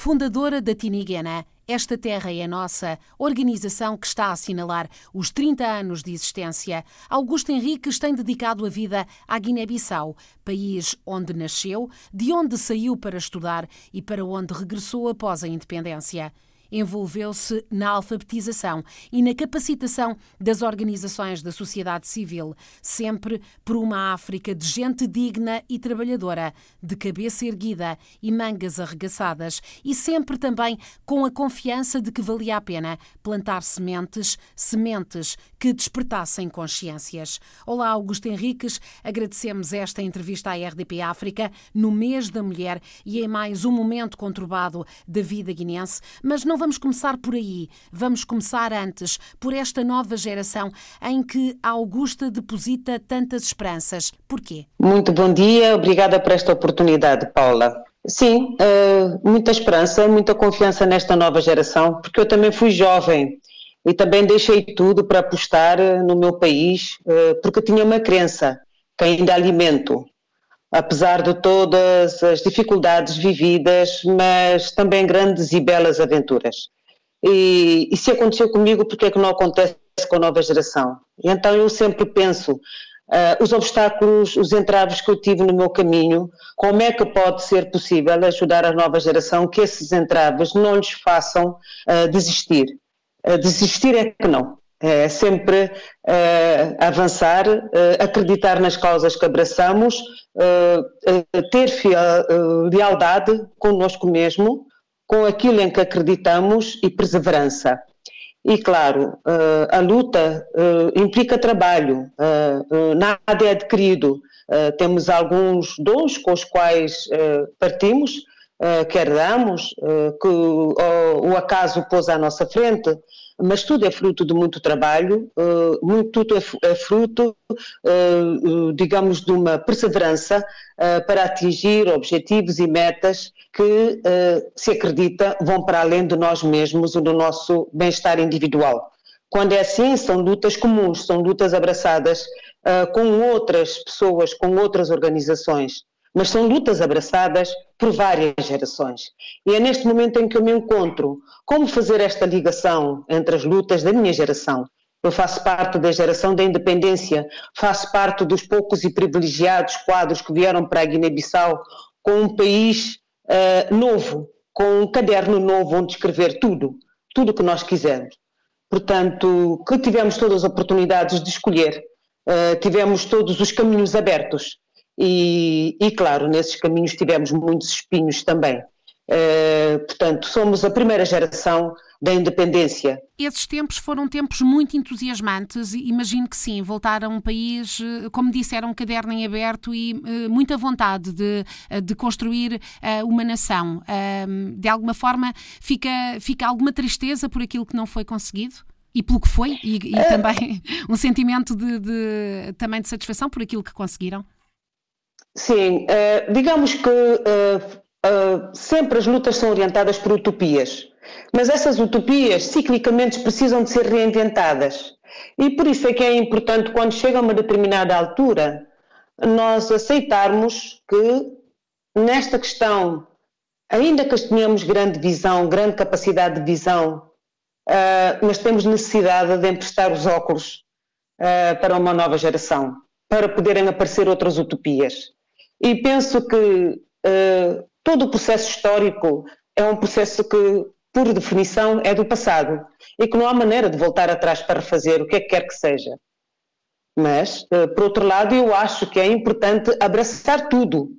fundadora da Tiniguena, esta Terra é Nossa, organização que está a assinalar os 30 anos de existência. Augusto Henriques tem dedicado a vida à Guiné-Bissau, país onde nasceu, de onde saiu para estudar e para onde regressou após a independência envolveu-se na alfabetização e na capacitação das organizações da sociedade civil, sempre por uma África de gente digna e trabalhadora, de cabeça erguida e mangas arregaçadas, e sempre também com a confiança de que valia a pena plantar sementes, sementes que despertassem consciências. Olá, Augusto Henriques, agradecemos esta entrevista à RDP África no mês da mulher e em mais um momento conturbado da vida guinense, mas não vamos começar por aí. Vamos começar antes, por esta nova geração em que a Augusta deposita tantas esperanças. Porquê? Muito bom dia, obrigada por esta oportunidade, Paula. Sim, uh, muita esperança, muita confiança nesta nova geração, porque eu também fui jovem e também deixei tudo para apostar eh, no meu país, uh, porque tinha uma crença que ainda alimento apesar de todas as dificuldades vividas, mas também grandes e belas aventuras. E, e se aconteceu comigo, por que é que não acontece com a nova geração? E então eu sempre penso, uh, os obstáculos, os entraves que eu tive no meu caminho, como é que pode ser possível ajudar a nova geração que esses entraves não lhes façam uh, desistir? Uh, desistir é que não. É sempre uh, avançar, uh, acreditar nas causas que abraçamos, uh, ter lealdade conosco mesmo, com aquilo em que acreditamos e perseverança. E claro, a luta implica trabalho, nada é adquirido. temos alguns dons com os quais partimos, que herdamos, que o acaso pôs à nossa frente, mas tudo é fruto de muito trabalho, uh, muito, tudo é, é fruto, uh, digamos, de uma perseverança para atingir objetivos e metas que, se acredita, vão para além de nós mesmos e do nosso bem-estar individual. Quando é assim, são lutas comuns, são lutas abraçadas com outras pessoas, com outras organizações mas são lutas abraçadas por várias gerações. E é neste momento em que eu me encontro. Como fazer esta ligação entre as lutas da minha geração? Eu faço parte da geração da independência, faço parte dos poucos e privilegiados quadros que vieram para a Guiné-Bissau com um país uh, novo, com um caderno novo onde escrever tudo, tudo o que nós quisermos. Portanto, que tivemos todas as oportunidades de escolher, uh, tivemos todos os caminhos abertos e, e, claro, nesses caminhos tivemos muitos espinhos também. Uh, portanto, somos a primeira geração da independência. Esses tempos foram tempos muito entusiasmantes, imagino que sim, voltar a um país, eh, como disseram, um caderno em aberto e uh, muita vontade de, de construir uh, uma nação. De alguma forma, fica, fica alguma tristeza por aquilo que não foi conseguido? E pelo que foi? E, e também um sentimento de, de, também de satisfação por aquilo que conseguiram? Sim, uh, digamos que uh, uh, sempre as lutas são orientadas por utopias, mas essas utopias ciclicamente precisam de ser reinventadas. E por isso é que é importante, quando chega a uma determinada altura, nós aceitarmos que nesta questão, ainda que tenhamos grande visão, grande capacidade de visão, mas temos necessidade de emprestar os óculos para uma nova geração, para poderem aparecer outras utopias. E penso que uh, todo o processo histórico é um processo que, por definição, é do passado e que não há maneira de voltar atrás para refazer o que é que quer que seja. Mas, uh, por outro lado, eu acho que é importante abraçar tudo.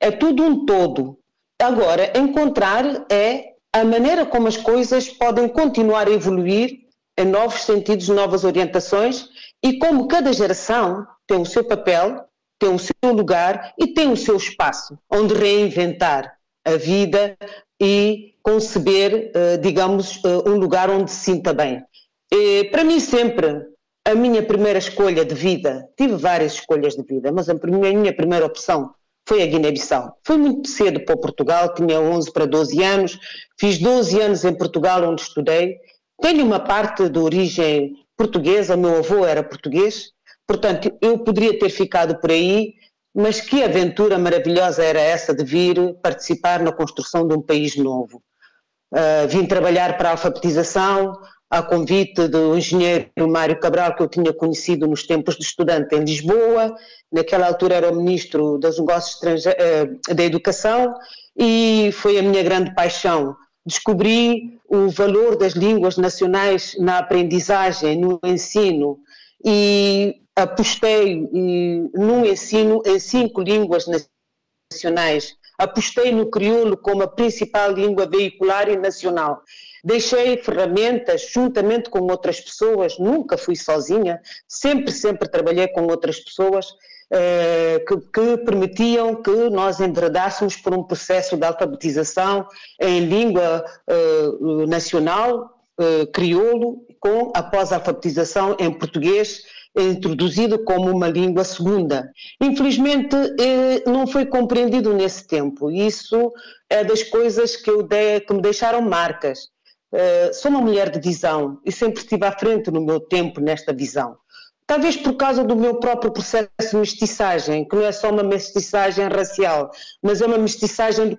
É tudo um todo. Agora, encontrar é a maneira como as coisas podem continuar a evoluir em novos sentidos, novas orientações e como cada geração tem o seu papel tem o seu lugar e tem o seu espaço onde reinventar a vida e conceber, eh, digamos, eh, um lugar onde se sinta bem. E, para mim, sempre, a minha primeira escolha de vida, tive várias escolhas de vida, mas a minha primeira opção foi a Guiné-Bissau. Foi muito cedo para Portugal, tinha 11 para 12 anos, fiz 12 anos em Portugal, onde estudei. Tenho uma parte de origem portuguesa, meu avô era português, Portanto, eu poderia ter ficado por aí, mas que aventura maravilhosa era essa de vir participar na construção de um país novo. Uh, vim trabalhar para a alfabetização, a convite do engenheiro Mário Cabral, que eu tinha conhecido nos tempos de estudante em Lisboa, naquela altura era o ministro dos Negócios uh, da Educação, e foi a minha grande paixão. Descobri o valor das línguas nacionais na aprendizagem, no ensino, e apostei num ensino em cinco línguas nacionais. Apostei no crioulo como a principal língua veicular e nacional. Deixei ferramentas juntamente com outras pessoas, nunca fui sozinha, sempre, sempre trabalhei com outras pessoas eh, que, que, permitiam que nós enverdássemos por um processo de alfabetização em língua eh, nacional, eh, crioulo, com a pós-alfabetização em português introduzido como uma língua segunda. Infelizmente, não foi compreendido nesse tempo. Isso é das coisas que, que me deixaram marcas. Sou uma mulher de visão e sempre estive à frente no meu tempo nesta visão. Talvez por causa do meu próprio processo de mestiçagem, que não é só uma mestiçagem racial, mas é uma mestiçagem de,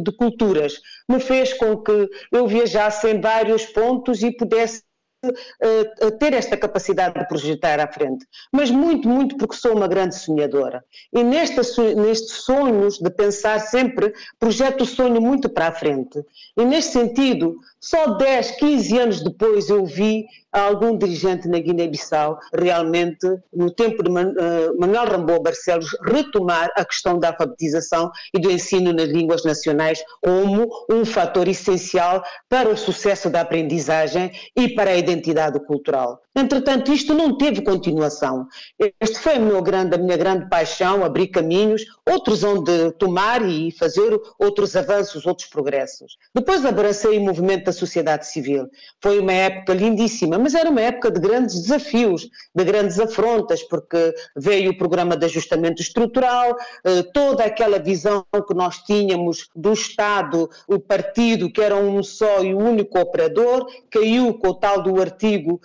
de culturas, me fez com que eu viajasse em vários pontos e pudesse uh, ter esta capacidade de projetar à frente, mas muito, muito porque sou uma grande sonhadora. E nestes sonhos de pensar sempre, projeto o sonho muito para a frente. E neste sentido, só 10, 15 anos depois eu vi algum dirigente na Guiné-Bissau realmente, no tempo de eh, Manuel Rambo Barcelos, retomar a questão da alfabetização e do ensino nas línguas nacionais como um fator essencial para o sucesso da aprendizagem e para a identidade cultural. Entretanto, isto não teve continuação. Este foi grande, a minha grande paixão, abrir caminhos, outros onde tomar e fazer outros avanços, outros progressos. Depois abracei o movimento da sociedade civil. Foi uma época lindíssima, mas era uma época de grandes desafios, de grandes afrontas, porque veio o programa de ajustamento estrutural, eh, toda aquela visão que nós tínhamos do Estado, o partido, que era um só e único operador, caiu com o tal do artigo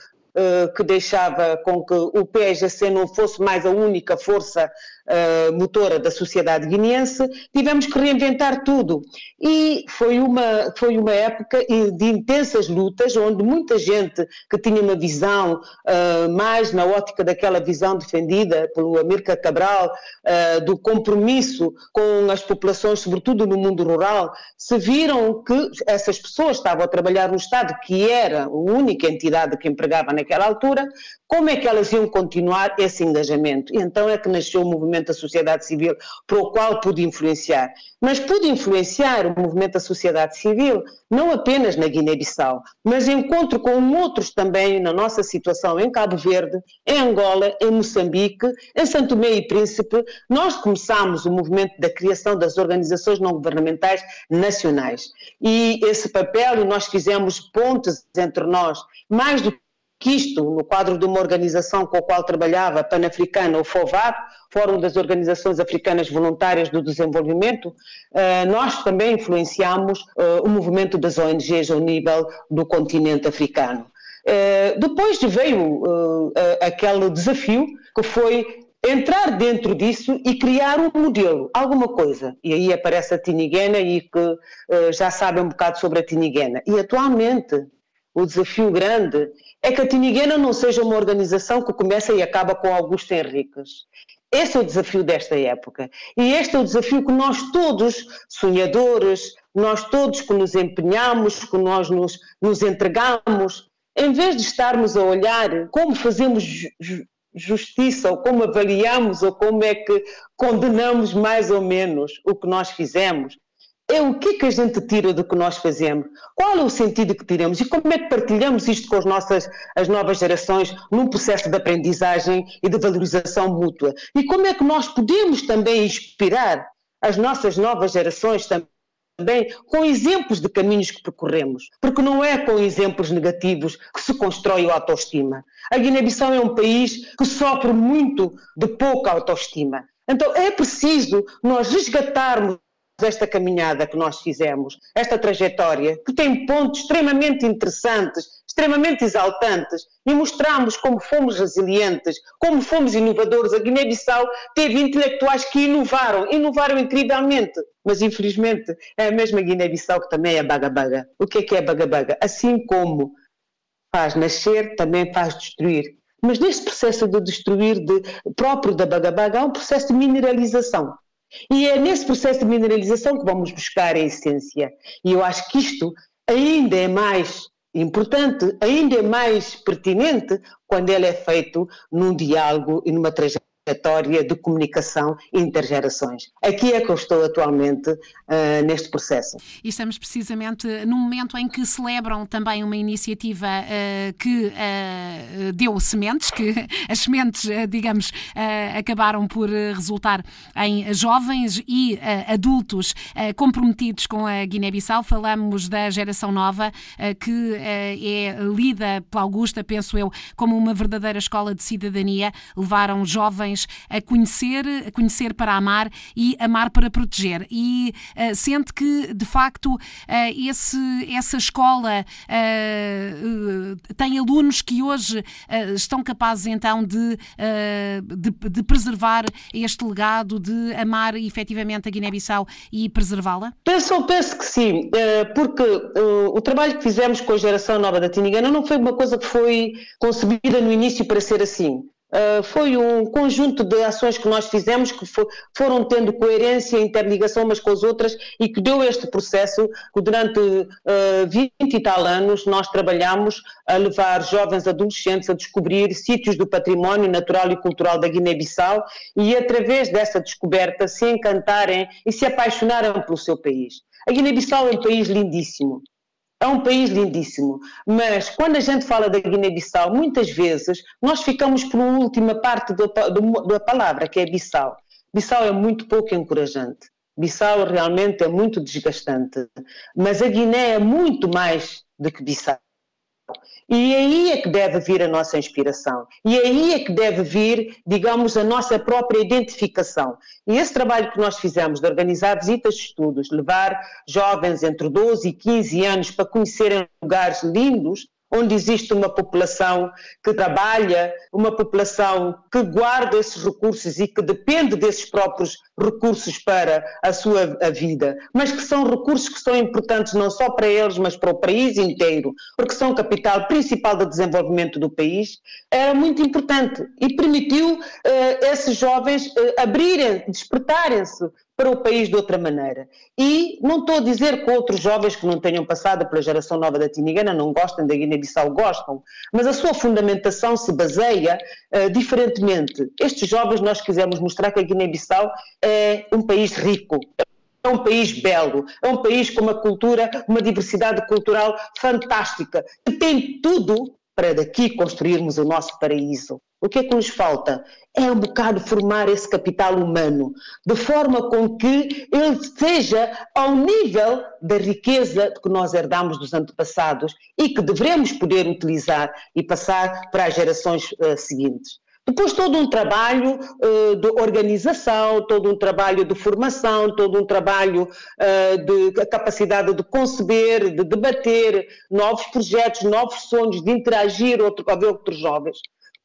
que deixava com que o PSGC não fosse mais a única força uh, motora da sociedade guineense, tivemos que reinventar tudo. E foi uma, foi uma época de intensas lutas, onde muita gente que tinha uma visão uh, mais na ótica daquela visão defendida pelo Amílcar Cabral, do compromisso com as populações, sobretudo no mundo rural, se viram que essas pessoas estavam a trabalhar no Estado, que era a única entidade que empregava naquela altura, como é que elas iam continuar esse engajamento? E então é que nasceu o movimento da sociedade civil, para o qual pude influenciar. Mas pude influenciar o movimento da sociedade civil não apenas na Guiné-Bissau, mas encontro com outros também na nossa situação em Cabo Verde, em Angola, em Moçambique, em Santo Tomé e Príncipe. Nós começamos o movimento da criação das organizações não governamentais nacionais. E esse papel, nós fizemos pontes entre nós, mais do que isto, no quadro de uma organização com a qual trabalhava, pan-africana, o FOVAD, Fórum das Organizações Africanas Voluntárias do Desenvolvimento, eh, nós também influenciamos eh, o movimento das ONGs ao nível do continente africano. Eh, depois veio aquele desafio que foi entrar dentro disso e criar um modelo, alguma coisa. E aí aparece a Tiniguena e que já sabe um bocado sobre a Tiniguena. E atualmente o desafio grande é que a Tiniguena não seja uma organização que começa e acaba com Augusto Henriques. Esse é o desafio desta época. E este é o desafio que nós todos, sonhadores, nós todos que nos empenhamos, que nós nos, nos entregamos, em vez de estarmos a olhar como fazemos justiça, ou como avaliamos, ou como é que condenamos mais ou menos o que nós fizemos, é o que é que a gente tira do que nós fazemos, qual é o sentido que tiramos e como é que partilhamos isto com as nossas as novas gerações num processo de aprendizagem e de valorização mútua. E como é que nós podemos também inspirar as nossas novas gerações também com exemplos de caminhos que percorremos, porque não é com exemplos negativos que se constrói a autoestima. A Guiné-Bissau é um país que sofre muito de pouca autoestima. Então é preciso nós resgatarmos esta caminhada que nós fizemos, esta trajetória, que tem pontos extremamente interessantes, extremamente exaltantes, e mostramos como fomos resilientes, como fomos inovadores. A Guiné-Bissau teve intelectuais que inovaram, inovaram incrivelmente. Mas, infelizmente, é a mesma Guiné-Bissau que também é baga-baga. O que é que é baga-baga? Assim como faz nascer, também faz destruir. Mas neste processo de destruir de, próprio da baga-baga, há um processo de mineralização. E é nesse processo de mineralização que vamos buscar a essência. E eu acho que isto ainda é mais importante, ainda é mais pertinente quando ele é feito num diálogo e numa trajetória trajetória de comunicação intergerações. Aqui é que eu estou atualmente uh, neste processo. E estamos precisamente num momento em que celebram também uma iniciativa uh, que uh, deu sementes, que as sementes, digamos, acabaram por resultar em jovens e adultos comprometidos com a Guiné-Bissau. Falamos da geração nova, que é lida pela Augusta, penso eu, como uma verdadeira escola de cidadania. Levaram jovens a conhecer, a conhecer para amar e amar para proteger. E uh, sente que, de facto, uh, esse, essa escola uh, tem alunos que hoje estão capazes então de, de, de, preservar este legado, de amar efetivamente a Guiné-Bissau e preservá-la? Penso, penso que sim, porque o trabalho que fizemos com a geração nova da Tinigana não foi uma coisa que foi concebida no início para ser assim. Uh, foi um conjunto de ações que nós fizemos que for, foram tendo coerência e interligação umas com as outras e que deu este processo que durante uh, ah, 20 e tal anos nós trabalhamos a levar jovens adolescentes a descobrir sítios do património natural e cultural da Guiné-Bissau e através dessa descoberta se encantarem e se apaixonarem pelo seu país. A Guiné-Bissau é um país lindíssimo, é um país lindíssimo, mas quando a gente fala da Guiné-Bissau, muitas vezes nós ficamos por última parte do, do, da palavra, que é Bissau. Bissau é muito pouco encorajante. Bissau realmente é muito desgastante. Mas a Guiné é muito mais do que Bissau. E aí é que deve vir a nossa inspiração. E aí é que deve vir, digamos, a nossa própria identificação. E esse trabalho que nós fizemos de organizar visitas de estudos, levar jovens entre 12 e 15 anos para conhecerem lugares lindos, onde existe uma população que trabalha, uma população que guarda esses recursos e que depende desses próprios recursos para a sua a vida, mas que são recursos que são importantes não só para eles, mas para o país inteiro, porque são capital principal do desenvolvimento do país, era muito importante e permitiu uh, esses jovens uh, abrirem, despertarem-se para o país de outra maneira. E não estou a dizer que outros jovens que não tenham passado pela geração nova da Tinigana não gostem da Guiné-Bissau, gostam, mas a sua fundamentação se baseia uh, diferentemente. Estes jovens nós quisemos mostrar que a Guiné-Bissau é um país rico, é um país belo, é um país com uma cultura, uma diversidade cultural fantástica, que tem tudo para daqui construirmos o nosso paraíso. O que é que nos falta? É um bocado formar esse capital humano, de forma com que ele seja ao nível da riqueza que nós herdamos dos antepassados e que devemos poder utilizar e passar para as gerações uh, seguintes. Depois todo um trabalho uh, de organização, todo um trabalho de formação, todo um trabalho uh, de capacidade de conceber, de debater novos projetos, novos sonhos, de interagir outro, com outros jovens.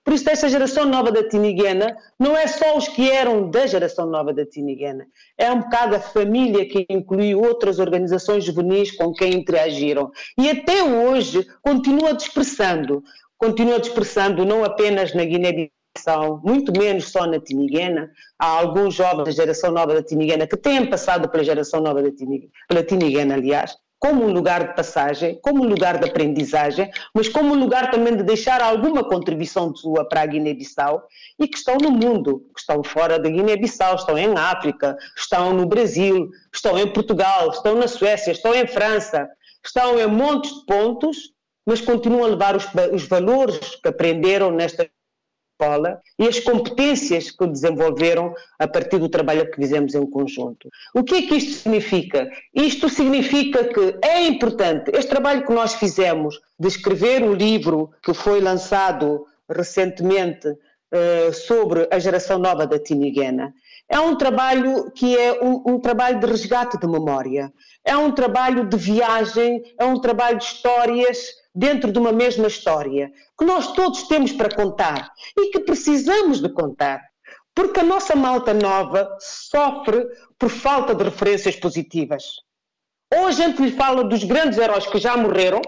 Por isso, esta geração nova da Tiniguena não é só os que eram da geração nova da Tiniguena, é um bocado a família que inclui outras organizações juvenis com quem interagiram. E até hoje continua dispersando, continua dispersando não apenas na Guiné são muito menos só na Tiniguena. Há alguns jovens da geração nova da Tiniguena que têm passado pela geração nova da Tiniguena, pela Tiniguena, aliás, como um lugar de passagem, como um lugar de aprendizagem, mas como um lugar também de deixar alguma contribuição sua para a Guiné-Bissau e que estão no mundo, que estão fora da Guiné-Bissau, estão em África, estão no Brasil, estão em Portugal, estão na Suécia, estão em França, estão em montes de pontos, mas continuam a levar os, os valores que aprenderam nesta escola e as competências que desenvolveram a partir do trabalho que fizemos em conjunto. O que é que isto significa? Isto significa que é importante, este trabalho que nós fizemos de escrever o livro que foi lançado recentemente uh, sobre a geração nova da Tiniguena, é um trabalho que é um, um, trabalho de resgate de memória, é um trabalho de viagem, é um trabalho de histórias dentro de uma mesma história, que nós todos temos para contar e que precisamos de contar. Porque a nossa malta nova sofre por falta de referências positivas. Ou a gente lhe fala dos grandes heróis que já morreram,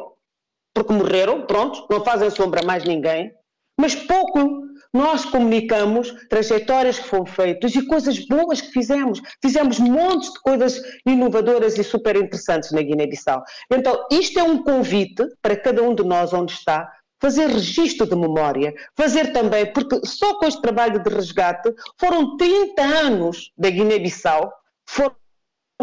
porque morreram, pronto, não fazem sombra a mais ninguém, mas pouco nós comunicamos trajetórias que foram feitas e coisas boas que fizemos. Fizemos montes de coisas inovadoras e super interessantes na Guiné-Bissau. Então, isto é um convite para cada um de nós onde está, fazer registro de memória, fazer também, porque só com este trabalho de resgate foram 30 anos da Guiné-Bissau, foram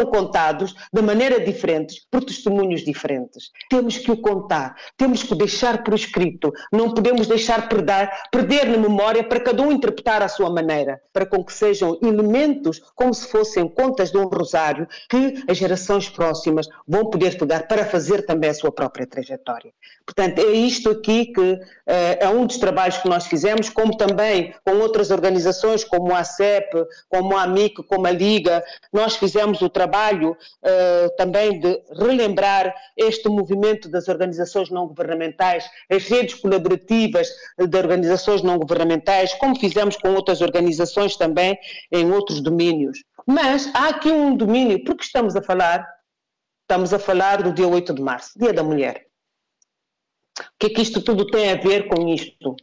contados de maneira diferente, por testemunhos diferentes. Temos que o contar, temos que deixar por escrito, não podemos deixar perder, perder na memória para cada um interpretar à sua maneira, para com que sejam elementos como se fossem contas de um rosário que as gerações próximas vão poder pegar para fazer também a sua própria trajetória. Portanto, é isto aqui que uh, é um dos trabalhos que nós fizemos, como também com outras organizações como a CEP, como a AMIC, como a Liga, nós fizemos o trabalho uh, também de relembrar este movimento das organizações não governamentais, as redes colaborativas de organizações não governamentais, como fizemos com outras organizações também em outros domínios. Mas há aqui um domínio, porque estamos a falar, estamos a falar do dia 8 de março, Dia da Mulher. O que é que isto tudo tem a ver com isto?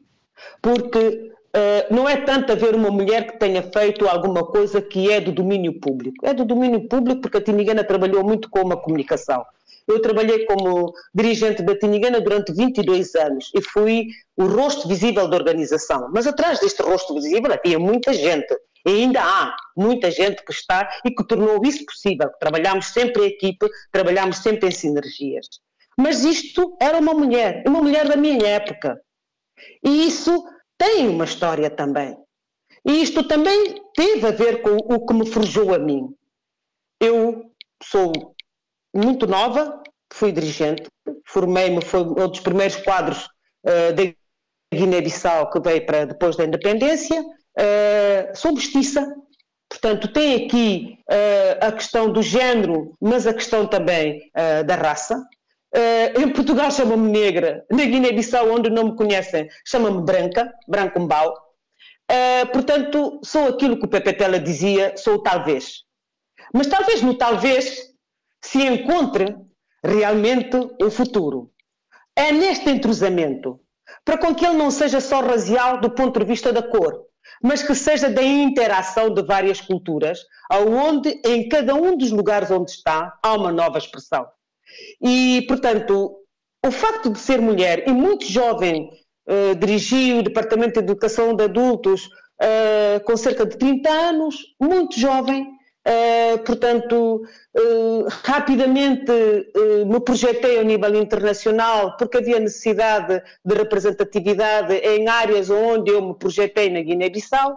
Porque Uh, não é tanto haver uma mulher que tenha feito alguma coisa que é do domínio público. É do domínio público porque a Tinigana trabalhou muito com a comunicação. Eu trabalhei como dirigente da Tinigana durante 22 anos e fui o rosto visível da organização. Mas atrás deste rosto visível havia muita gente. E ainda há muita gente que está e que tornou isso possível. Trabalhamos sempre em equipe, trabalhamos sempre em sinergias. Mas isto era uma mulher, uma mulher da minha época. E isso tem uma história também. E isto também teve a ver com o que me forjou a mim. Eu sou muito nova, fui dirigente, formei-me, foi um dos primeiros quadros uh, da Guiné-Bissau que veio para depois da independência. Uh, sou mestiça, portanto, tem aqui uh, a questão do género, mas a questão também da raça. Uh, em Portugal chama-me negra, na Guiné-Bissau, onde não me conhecem, chama-me branca, branco-mbau. Uh, portanto, sou aquilo que o Pepe Tela dizia, sou talvez. Mas talvez no talvez se encontre realmente o futuro. É neste entrosamento, para com que ele não seja só racial do ponto de vista da cor, mas que seja da interação de várias culturas, aonde em cada um dos lugares onde está há uma nova expressão. E, portanto, o facto de ser mulher e muito jovem, dirigi o Departamento de Educação de Adultos uh, com cerca de 30 anos, muito jovem, uh, portanto, rapidamente me projetei ao nível internacional porque havia necessidade de representatividade em áreas onde eu me projetei na Guiné-Bissau.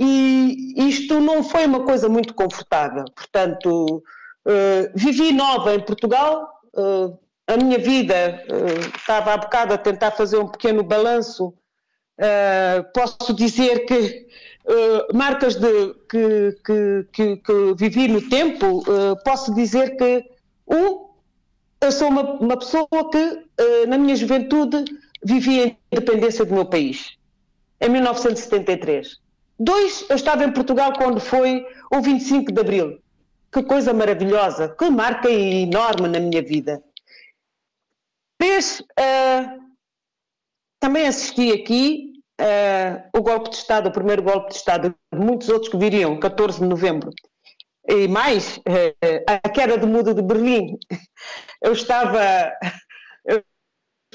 E isto não foi uma coisa muito confortável, portanto, Uh, vivi nova em Portugal, uh, a minha vida, uh, estava há bocado a tentar fazer um pequeno balanço, posso dizer que marcas de, que, que, que, que, vivi no tempo, posso dizer que, um, eu sou uma, uma pessoa que, na minha juventude, vivi a independência do meu país, em 1973. Dois, eu estava em Portugal quando foi o 25 de Abril, que coisa maravilhosa, que marca enorme na minha vida. Três, uh, também assisti aqui uh, o golpe de Estado, o primeiro golpe de Estado, muitos outros que viriam, 14 de novembro. E mais, uh, a queda do muro de Berlim. Eu estava,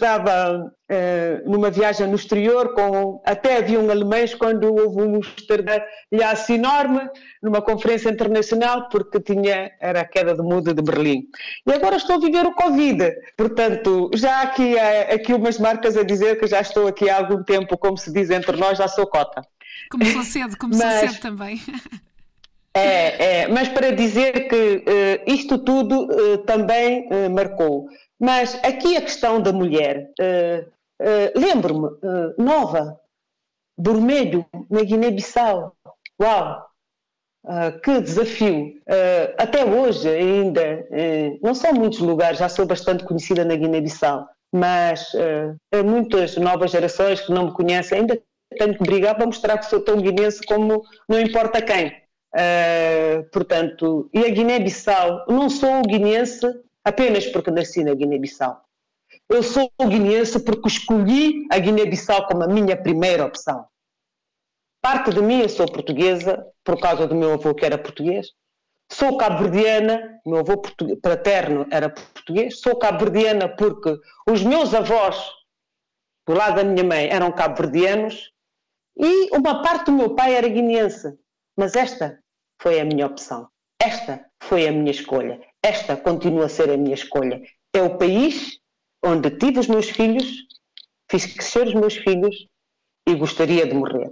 estava uh, numa viagem no exterior, com, até haviam alemães quando houve um estardalhaço enorme numa conferência internacional, porque tinha, era a queda do mudo de Berlim. E agora estou a viver o Covid, portanto, já há aqui, há, aqui umas marcas a dizer que já estou aqui há algum tempo, como se diz entre nós, já sou cota. Começou cedo, começou Mas, cedo também. É, é, mas para dizer que uh, isto tudo uh, também uh, marcou. Mas aqui a questão da mulher, uh, uh, lembro-me, uh, nova, vermelho, na Guiné-Bissau. Uau! Que desafio! Até hoje, ainda, não são muitos lugares, já sou bastante conhecida na Guiné-Bissau, mas uh, muitas novas gerações que não me conhecem, ainda tenho que brigar para mostrar que sou tão guinense como não importa quem. Uh, portanto, e a Guiné-Bissau, não sou guinense apenas porque nasci na Guiné-Bissau. Eu sou guinense porque escolhi a Guiné-Bissau como a minha primeira opção. Parte de mim eu sou portuguesa, por causa do meu avô que era português. Sou cabo-verdiana, meu avô paterno era português. Sou cabo-verdiana porque os meus avós, do lado da minha mãe, eram cabo-verdianos e uma parte do meu pai era guineense. Mas esta foi a minha opção. Esta foi a minha escolha. Esta continua a ser a minha escolha. É o país onde tive os meus filhos, fiz crescer os meus filhos e gostaria de morrer.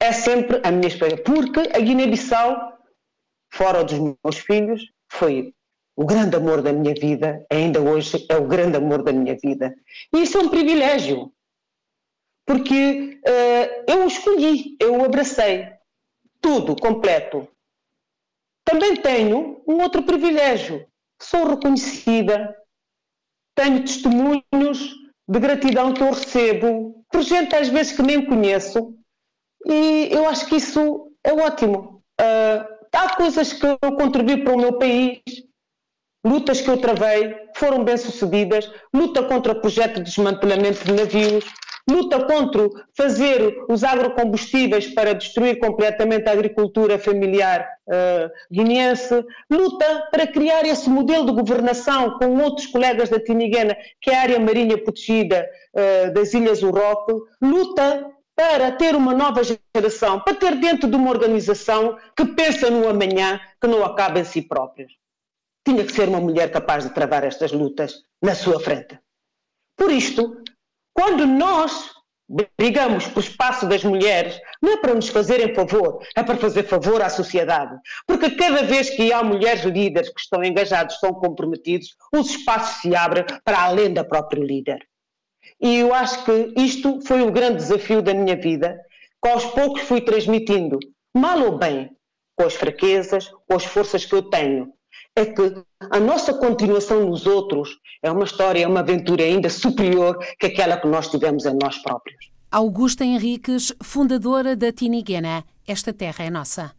É sempre a minha escolha. Porque a Guiné-Bissau, fora dos meus filhos, foi o grande amor da minha vida, ainda hoje é o grande amor da minha vida. E isso é um privilégio, porque uh, eu o escolhi, eu o abracei, tudo, completo. Também tenho um outro privilégio, sou reconhecida, tenho testemunhos de gratidão que eu recebo, por gente às vezes que nem conheço, e eu acho que isso é ótimo. Uh, há coisas que eu contribuí para o meu país, lutas que eu travei, foram bem-sucedidas, luta contra o projeto de desmantelamento de navios, luta contra fazer os agrocombustíveis para destruir completamente a agricultura familiar uh, guineense, luta para criar esse modelo de governação com outros colegas da Tiniguena, que é a área marinha protegida uh, das Ilhas Uroque, luta para ter uma nova geração, para ter dentro de uma organização que pensa no amanhã, que não acaba em si própria. Tinha que ser uma mulher capaz de travar estas lutas na sua frente. Por isto, quando nós brigamos por espaço das mulheres, não é para nos fazerem favor, é para fazer favor à sociedade. Porque cada vez que há mulheres líderes que estão engajados, estão comprometidos, os espaços se abrem para além da própria líder. E eu acho que isto foi o grande desafio da minha vida, que aos poucos fui transmitindo, mal ou bem, com as fraquezas, com as forças que eu tenho, é que a nossa continuação nos outros é uma história, é uma aventura ainda superior que aquela que nós tivemos em nós próprios. Augusta Henriques, fundadora da Tiniguena, esta terra é nossa.